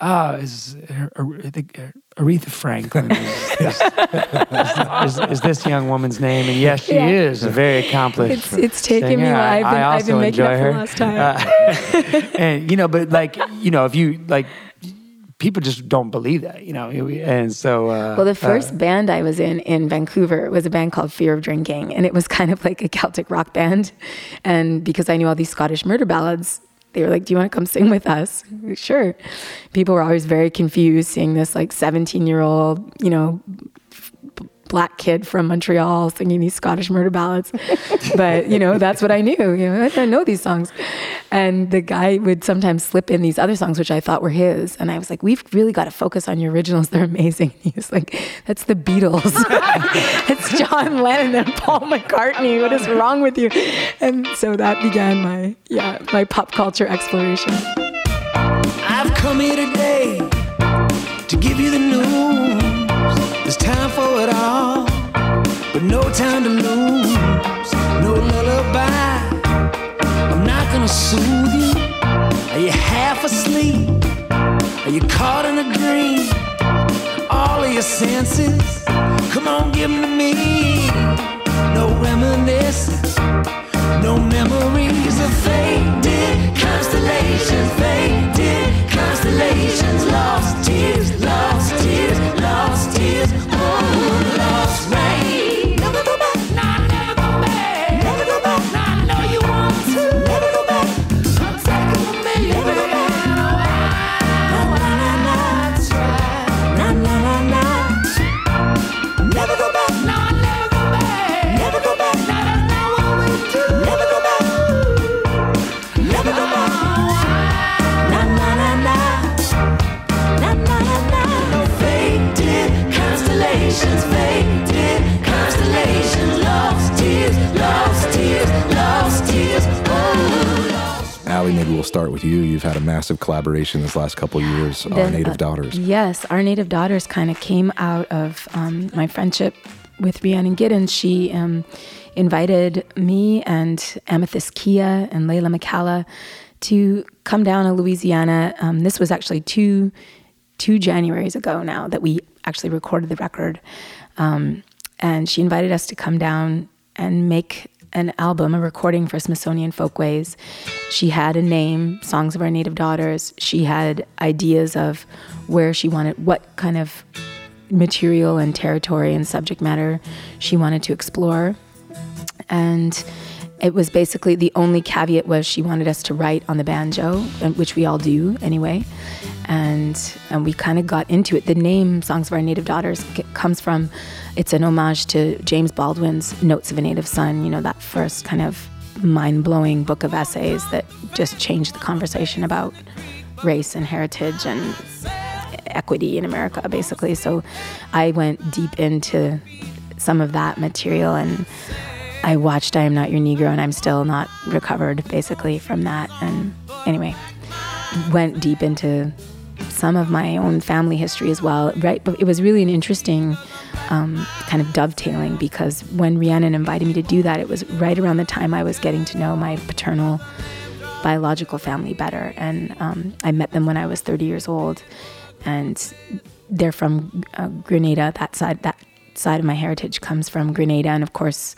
Oh, is I think Aretha Franklin is, is, is, is this young woman's name? And yes, she Yeah. is a very accomplished. It's- it's taken me singer. a while. I, I've been- I I've been also making enjoy her. lost time. Uh, and you know, but like you know, if you like, people just don't believe that, you know, and so. Uh, Well, the uh, first band I was in in Vancouver was a band called Fear of Drinking, and it was kind of like a Celtic rock band. And because I knew all these Scottish murder ballads, they were like, "Do you want to come sing with us?" Sure. People were always very confused seeing this like 17 year old, you know, black kid from Montreal singing these Scottish murder ballads. but you know, that's what I knew. You know, I, know these songs. And the guy would sometimes slip in these other songs, which I thought were his. And I was like, we've really got to focus on your originals. They're amazing. And he was like, that's the Beatles. it's John Lennon and Paul McCartney. What is wrong with you? And so that began my, yeah, my pop culture exploration. I've come here today to give you the news. No time to lose. No lullaby. I'm not gonna soothe you. Are you half asleep? Are you caught in a dream? All of your senses, come on, give 'em to me. No reminiscence. No memories of faded constellations, faded constellations, lost tears, with you. You've had a massive collaboration this last couple years, Our Then, Native uh, Daughters. Yes, our native daughters kind of came out of um, my friendship with Rhiannon Giddens. She um, invited me and Amythyst Kiah and Leyla McCalla to come down to Louisiana. Um, this was actually two two Januaries ago now that we actually recorded the record, um, and she invited us to come down and make an album, a recording for Smithsonian Folkways. She had a name, Songs of Our Native Daughters. She had ideas of where she wanted, what kind of material and territory and subject matter she wanted to explore. And it was basically the only caveat was she wanted us to write on the banjo, which we all do anyway. And and we kind of got into it. The name "Songs of Our Native Daughters" comes from it's an homage to James Baldwin's "Notes of a Native Son." You know that first kind of mind-blowing book of essays that just changed the conversation about race and heritage and equity in America, basically. So I went deep into some of that material and I watched I Am Not Your Negro and I'm still not recovered basically from that. And anyway, went deep into some of my own family history as well. Right, but it was really an interesting um, kind of dovetailing because when Rhiannon invited me to do that, it was right around the time I was getting to know my paternal biological family better, and um, I met them when I was 30 years old, and they're from uh, Grenada. That side, that side of my heritage comes from Grenada, and of course,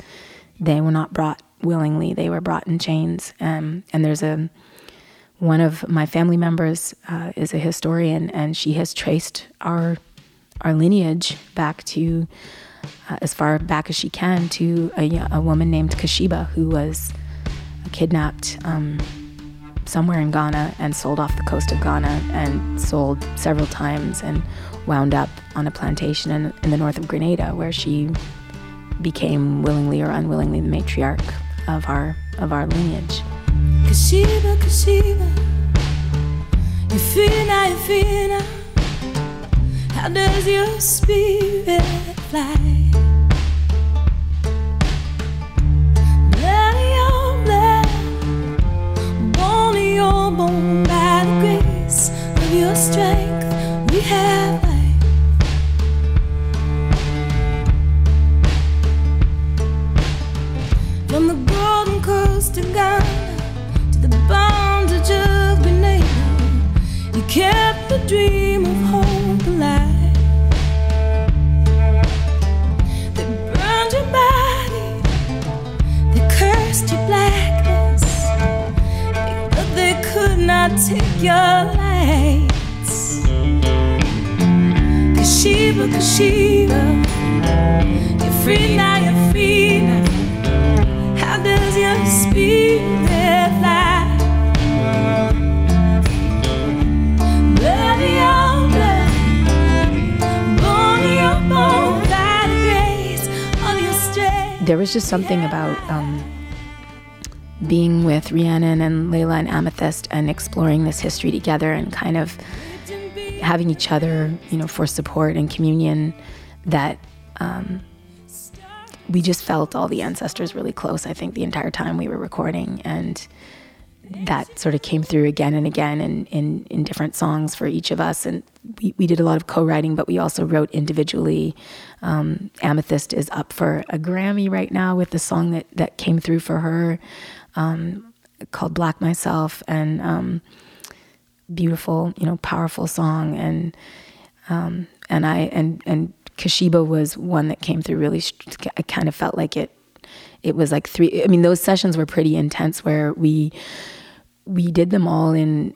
they were not brought willingly; they were brought in chains. Um, and there's a one of my family members uh, is a historian, and she has traced our our lineage back to uh, as far back as she can to a, a, woman named Quasheba who was kidnapped um, somewhere in Ghana and sold off the coast of Ghana and sold several times and wound up on a plantation in, in the north of Grenada where she became willingly or unwillingly the matriarch of our of our lineage. Now, you feel now. How does your spirit fly? Your strength, we have life. From the golden coast to to the bondage of you kept the dream of hope alive. They burned your body, they cursed your blackness, but they could not take your lights. Quasheba, Quasheba, you're free now, you're free now. How does your spirit there was just something about um, being with Rhiannon and Leyla and Amythyst and exploring this history together and kind of having each other, you know, for support and communion that um, we just felt all the ancestors really close, I think, the entire time we were recording. And that sort of came through again and again in, in, in different songs for each of us. And we, we did a lot of co writing, but we also wrote individually. Um, Amythyst is up for a Grammy right now with the song that, that came through for her um, called Black Myself. And um, beautiful, you know, powerful song. And um, and I and and Quasheba was one that came through really. I kind of felt like it. It was like three. I mean, those sessions were pretty intense, where we we did them all in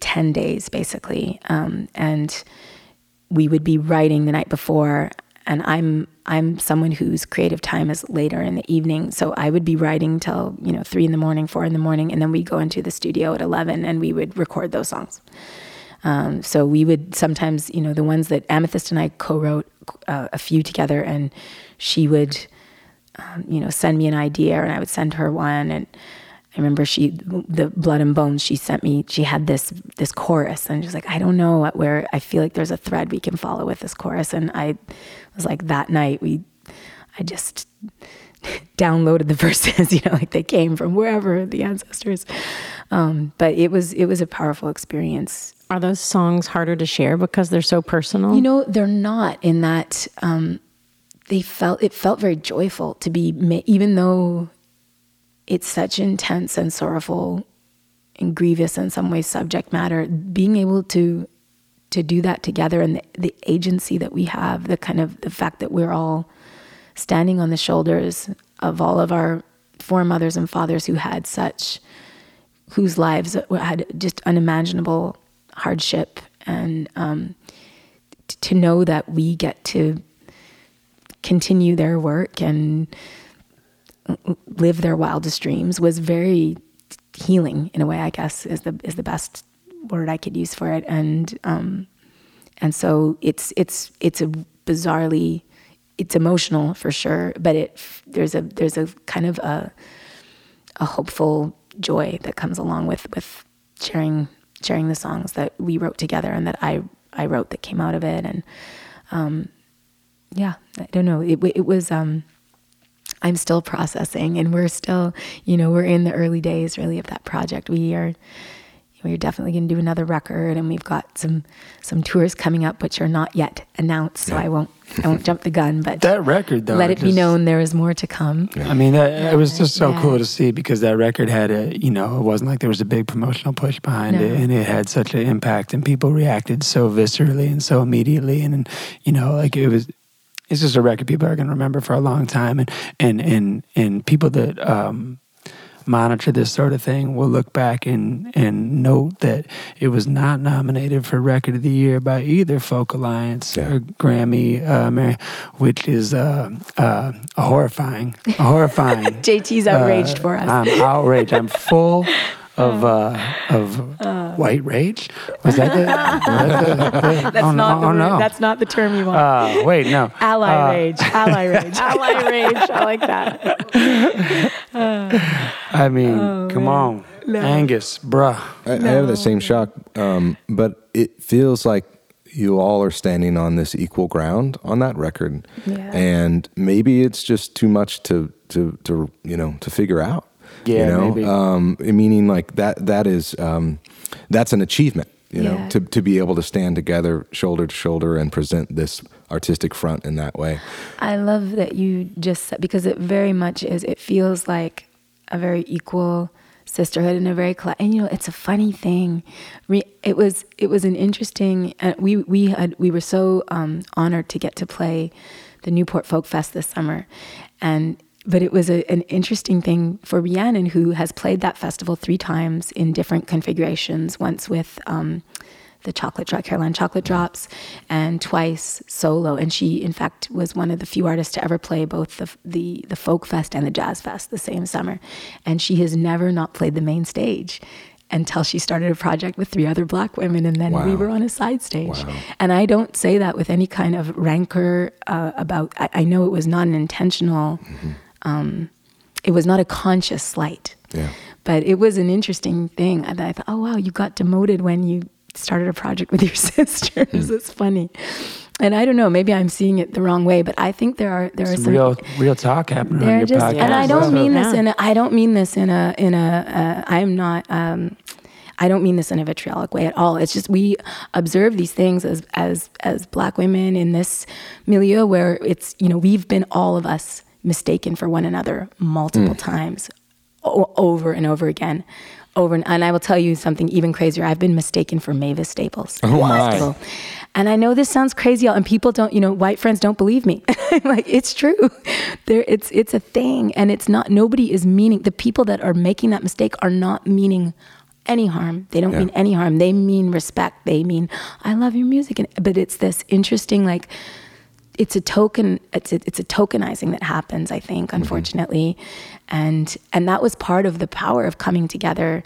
ten days, basically, um, and we would be writing the night before. And I'm I'm someone whose creative time is later in the evening, so I would be writing till you know three in the morning, four in the morning, and then we would go into the studio at eleven, and we would record those songs. Um, so we would sometimes, you know, the ones that Amythyst and I co-wrote uh, a few together, and she would, um, you know, send me an idea, and I would send her one. And I remember she, the Blood and Bones, she sent me. She had this this chorus, and she was like, I don't know what, where. I feel like there's a thread we can follow with this chorus, and I was like, that night we, I just downloaded the verses, you know, like they came from wherever the ancestors. Um, but it was it was a powerful experience. Are those songs harder to share because they're so personal? You know, they're not in that um, they felt it felt very joyful to be ma- even though it's such intense and sorrowful and grievous in some ways subject matter. Being able to to do that together and the, the agency that we have, the kind of the fact that we're all standing on the shoulders of all of our foremothers and fathers who had such whose lives had just unimaginable hardship and um, to know that we get to continue their work and live their wildest dreams was very healing in a way i guess is the is the best word i could use for it. And um and so it's it's it's a bizarrely it's emotional for sure but it there's a there's a kind of a a hopeful joy that comes along with with sharing sharing the songs that we wrote together and that I I wrote that came out of it. And um yeah I don't know. It it was um I'm still processing and we're still you know we're in the early days really of that project we are we're definitely going to do another record, and we've got some some tours coming up, which are not yet announced. So I won't I won't jump the gun, but That record, though, let it be known there is more to come. I mean, that, it was just so Yeah. cool to see because that record had a, you know, it wasn't like there was a big promotional push behind it, and it had such an impact, and people reacted so viscerally and so immediately, and, and you know, like it was, it's just a record people are going to remember for a long time, and and and and people that um, monitor this sort of thing will look back and and note that it was not nominated for Record of the Year by either Folk Alliance Yeah. or Grammy, uh, Mar- which is uh, uh, horrifying, horrifying. JT's outraged for us. I'm outraged. I'm full of uh, of white rage. Was that the? was that the- the- that's oh, not no, the oh, word- no. that's not the term you want. Uh, wait, no. Ally Uh, rage, ally rage, ally rage. I like that. I mean, Oh, come on, Angus, bruh. I, I have the same shock, um, but it feels like you all are standing on this equal ground on that record, Yeah. and maybe it's just too much to to to you know to figure out. Yeah, you know, maybe. Um, meaning like that that is um, that's an achievement. You know, Yeah. to to be able to stand together shoulder to shoulder and present this artistic front in that way. I love that you just said because it very much is. It feels like a very equal sisterhood and a very cla- and you know it's a funny thing. Re- it was it was an interesting. Uh, we we had we were so um, honored to get to play the Newport Folk Fest this summer, and but it was a, an interesting thing for Rhiannon, who has played that festival three times in different configurations. Once with um, the chocolate drop, Carolina Chocolate Drops, and twice solo. And she, in fact, was one of the few artists to ever play both the the, the folk fest and the jazz fest the same summer. And she has never not played the main stage until she started a project with three other black women, and then we were on a side stage. Wow. And I don't say that with any kind of rancor uh, about. I, I know it was not an intentional. Um, it was not a conscious slight. Yeah. But it was an interesting thing. And I thought, oh wow, you got demoted when you started a project with your sisters. It's funny. And I don't know, maybe I'm seeing it the wrong way, but I think there are there are Some some real, real talk happening on your just, podcast. and I don't mean this Yeah. in a, I don't mean this in a, in a, uh, I'm not, um, I don't mean this in a vitriolic way at all. It's just we observe these things as as as black women in this milieu where it's you know we've been all of us mistaken for one another multiple mm. times, o- over and over again, over and, and I will tell you something even crazier. I've been mistaken for Mavis Staples. Oh, my. Festival. And I know this sounds crazy, and people don't, you know, white friends don't believe me. like it's true. There, it's it's a thing, and it's not. Nobody is meaning. The people that are making that mistake are not meaning any harm. They don't Yeah. mean any harm. They mean respect. They mean I love your music. And, but it's this interesting, like it's a token. It's a, it's a tokenizing that happens. I think, mm-hmm. unfortunately, and and that was part of the power of coming together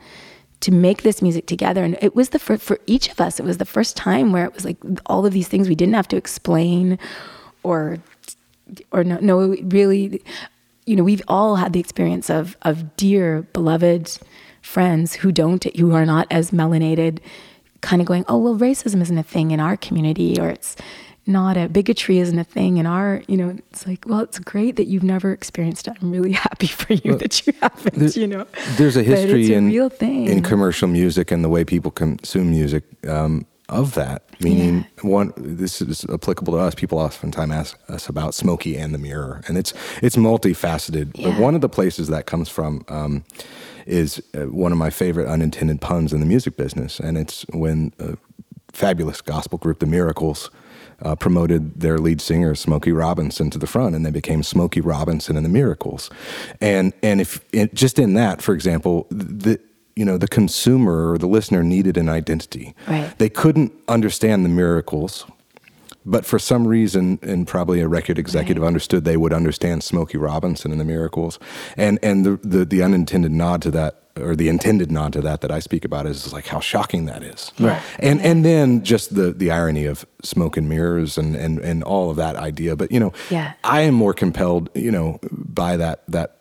to make this music together. And it was the first for each of us. It was the first time where it was like all of these things we didn't have to explain, or or no, no, really, you know, we've all had the experience of of dear beloved friends who don't, who are not as melanated, kind of going, oh well, racism isn't a thing in our community, or it's not a bigotry isn't a thing in our, you know, it's like, well, it's great that you've never experienced it. I'm really happy for you that you haven't, you know. There's a history a in in commercial music and the way people consume music um, of that. Meaning, one this is applicable to us. People oftentimes ask us about Smokey and the Mirror, and it's it's multifaceted. But one of the places that comes from um, is uh, one of my favorite unintended puns in the music business, and it's when a fabulous gospel group, The Miracles. Uh, promoted their lead singer Smokey Robinson to the front, and they became Smokey Robinson and the Miracles. And and if it, just in that, for example, the you know the consumer or the listener needed an identity. Right. They couldn't understand the Miracles, but for some reason, and probably a record executive understood they would understand Smokey Robinson and the Miracles, and and the, the the unintended nod to that, or the intended nod to that that I speak about is like how shocking that is, Right. And and then just the the irony of smoke and mirrors and and and all of that idea. But you know, Yeah. I am more compelled, you know, by that that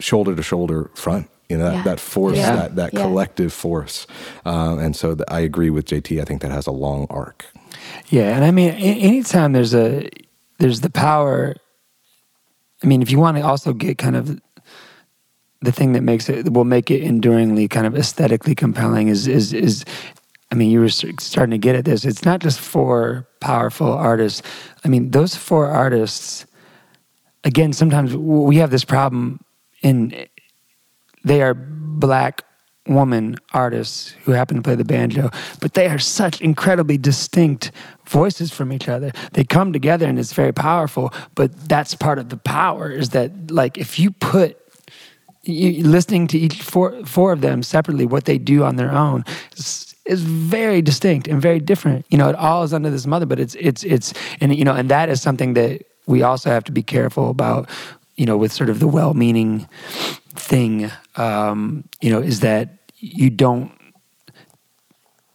shoulder to shoulder front. You know that, Yeah. that force, Yeah. that that Yeah. collective force, uh, and so th- I agree with JT. I think that has a long arc. Yeah, and I mean, a- anytime there's a there's the power. I mean, if you want to also get kind of the thing that makes it will make it enduringly kind of aesthetically compelling is is is I mean, you were starting to get at this. It's not just four powerful artists. I mean, those four artists, again, sometimes we have this problem in they are black woman artists who happen to play the banjo, but they are such incredibly distinct voices from each other. They come together and it's very powerful, but that's part of the power is that like if you put you, listening to each four four of them separately what they do on their own is, is very distinct and very different. You know, it all is under this mother, but it's it's it's and you know, and that is something that we also have to be careful about, you know, with sort of the well-meaning thing, um, you know, is that you don't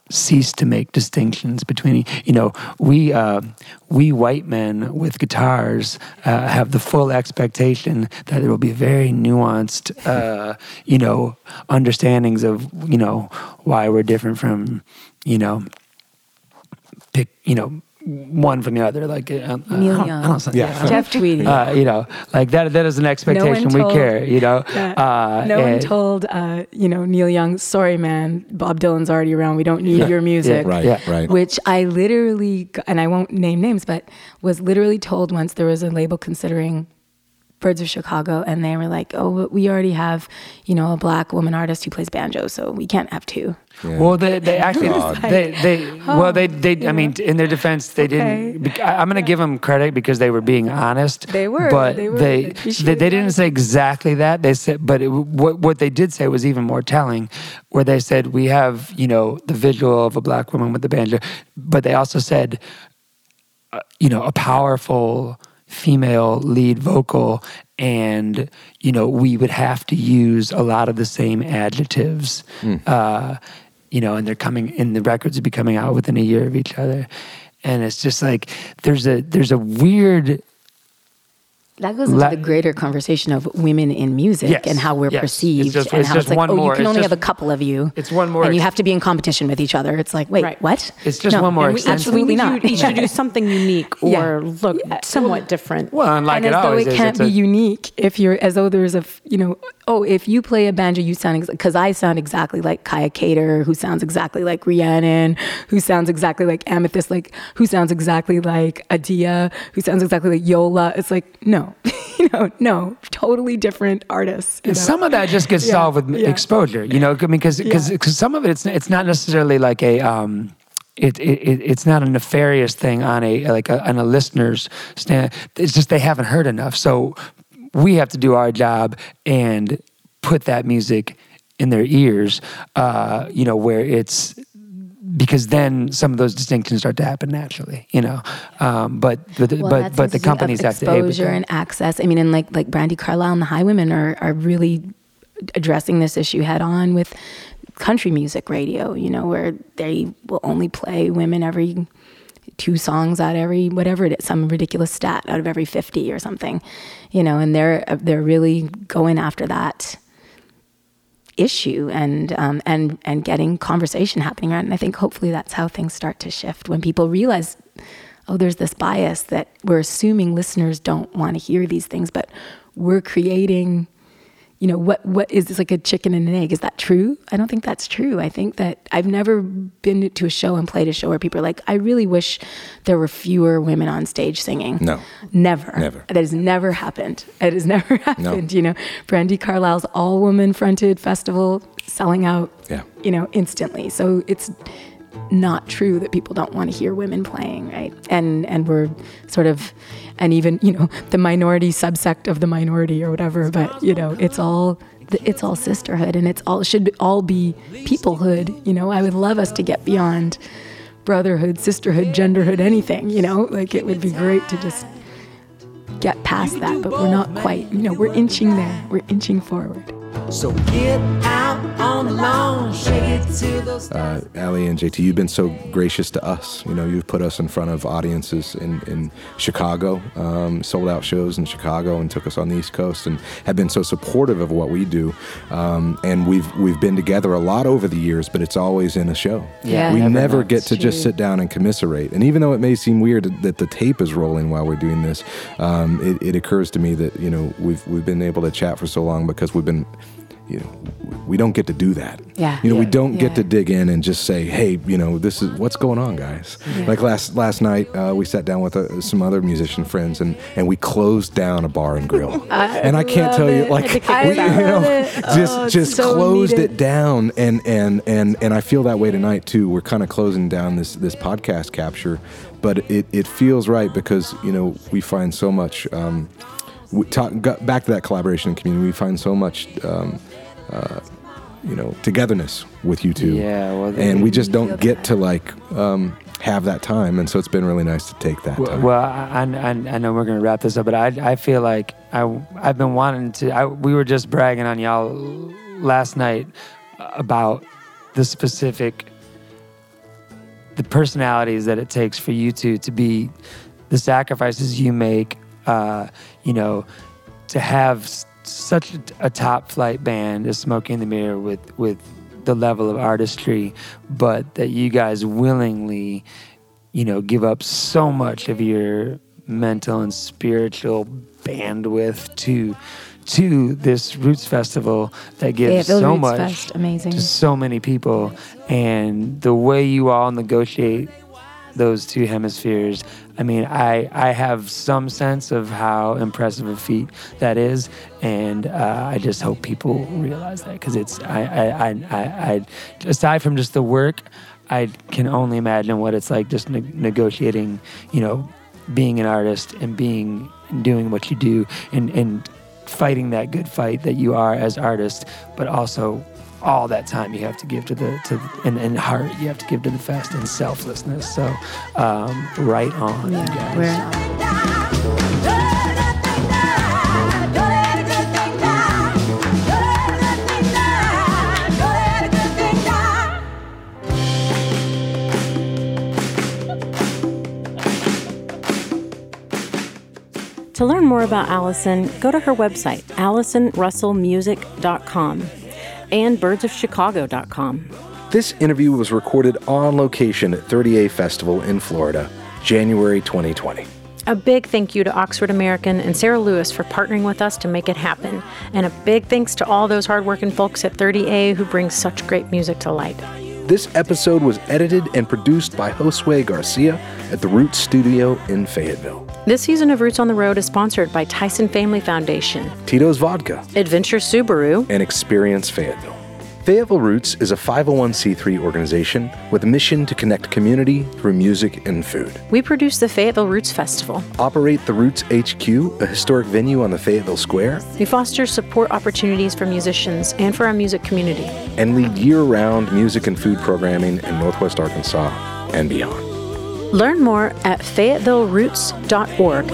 cease to make distinctions between you know we uh, we white men with guitars uh, have the full expectation that there will be very nuanced uh, you know understandings of you know why we're different from you know pick you know one from the other. Like uh, Neil Young, I don't, yeah. Jeff Tweedy. Uh, you know, like that. That is an expectation no we care. You know, uh, no one told uh, you know Neil Young, sorry man, Bob Dylan's already around. We don't need yeah, your music. Yeah, right, yeah. right. Which I literally, and I won't name names, but was literally told once there was a label considering Birds of Chicago, and they were like, "Oh, we already have, you know, a black woman artist who plays banjo, so we can't have two. Yeah. Well, they they actually they they oh, well they they I mean in their defense they okay. didn't. I'm going to give them credit because they were being honest. They were, but they were. they they, they didn't say exactly that. They said, but it, what what they did say was even more telling, where they said we have you know the visual of a black woman with the banjo, but they also said, uh, you know, a powerful female lead vocal and you know we would have to use a lot of the same adjectives mm. uh, you know and they're coming and the records would be coming out within a year of each other and it's just like there's a there's a weird that goes into La- the greater conversation of women in music yes, and how we're yes. perceived just, and how it's like, oh, more. you can it's only just, have a couple of you. It's one more. And you have to be in competition with each other. It's like, wait, right. what? It's just no, one more. absolutely not. You should do something unique or yeah. look somewhat different. Well, and like and it as always though it is, can't be a, unique if you're as though there's a you know oh if you play a banjo you sound because I sound exactly like Kaia Kater who sounds exactly like Rhiannon who sounds exactly like Amythyst like who sounds exactly like Adia who sounds exactly like Yola. It's like no, you know no totally different artists. And know? some of that just gets yeah, solved with yeah. exposure, you know, I mean, because because yeah. some of it it's it's not necessarily like a. Um, it, it, it's not a nefarious thing on a like a, on a listener's stand. It's just they haven't heard enough. So we have to do our job and put that music in their ears. Uh, you know, where it's because then some of those distinctions start to happen naturally, you know. Um, but but well, but, but the companies have to exposure and access. I mean, and like like Brandi Carlile and the Highwomen are are really addressing this issue head on with country music radio. You know, where they will only play women every two songs out every whatever it is, some ridiculous stat out of every fifty or something. You know, and they're they're really going after that issue and um, and and getting conversation happening around. And I think hopefully that's how things start to shift when people realize, oh, there's this bias that we're assuming listeners don't want to hear these things, but we're creating you know what what is this like a chicken and an egg? Is that true? I don't think that's true. I think that i've never been to a show and played a show where people are like i really wish there were fewer women on stage singing. No. Never. Never. That has never happened. It has never happened no. you know. Brandi carlile's all woman fronted festival selling out yeah. you know instantly. So it's not true that people don't want to hear women playing, right? And and we're sort of, and even you know the minority subsect of the minority or whatever. But you know it's all it's all sisterhood and it's all should all be peoplehood. You know, I would love us to get beyond brotherhood, sisterhood, genderhood, anything. You know, like it would be great to just get past that, but we're not quite. You know, we're inching there. We're inching forward. So get out on the lawn, shake it to those. Uh, Ali and JT, you've been so gracious to us. You know, you've put us in front of audiences in, in Chicago, um, sold out shows in Chicago, and took us on the East Coast, and have been so supportive of what we do. Um, and we've we've been together a lot over the years, but it's always in a show. Yeah, we never, never get to true. just sit down and commiserate. And even though it may seem weird that the tape is rolling while we're doing this, um, it, it occurs to me that you know we've we've been able to chat for so long because we've been you know, we don't get to do that. Yeah. You know, we don't get to dig in and just say, hey, you know, this is what's going on, guys. Yeah. Like last last night, uh, we sat down with uh, some other musician friends and and we closed down a bar and grill. and I can't tell you, like, I we, you know, it. just Oh, just so closed needed. it down, and and and and I feel that way tonight too. We're kind of closing down this this podcast capture, but it it feels right because you know we find so much. Um, we talk, got back to that collaboration community. We find so much. Um, uh, you know, togetherness with you two. Yeah, well, and we just don't get to like um, have that time, and so it's been really nice to take that Well, time. well I, I, I know we're gonna wrap this up, but I, I feel like I, I've been wanting to. I, we were just bragging on y'all last night about the specific, the personalities that it takes for you two to be the sacrifices you make. Uh, you know, to have s- such a, top flight band as Smokey and the Mirror with with the level of artistry, but that you guys willingly, you know, give up so much of your mental and spiritual bandwidth to to this Roots Festival that gives Fayetteville so Roots much Fest, amazing. to so many people, and the way you all negotiate those two hemispheres. I mean, I I have some sense of how impressive a feat that is, and uh, I just hope people realize that because it's I I, I I aside from just the work, I can only imagine what it's like just ne- negotiating, you know, being an artist and being doing what you do and and fighting that good fight that you are as artists, but also all that time you have to give to the to and, and heart you have to give to the fest and selflessness. So um, right on, you guys. We're To learn more about Allison, go to her website, AllisonRussellMusic.com and birdsofchicago.com. This interview was recorded on location at 30A Festival in Florida, January 2020. A big thank you to Oxford American and Sarah Lewis for partnering with us to make it happen. And a big thanks to all those hardworking folks at 30A who bring such great music to light. This episode was edited and produced by Josue Garcia at the Roots Studio in Fayetteville. This season of Roots on the Road is sponsored by Tyson Family Foundation, Tito's Vodka Adventure Subaru, and Experience Fayetteville. Fayetteville Roots is a 501c3 organization with a mission to connect community through music and food. we produce the Fayetteville Roots Festival. Operate the Roots HQ, a historic venue on the Fayetteville Square, We foster support opportunities for musicians and for our music community. and lead year round music and food programming in Northwest Arkansas and beyond. Learn more at fayettevilleRoots.org.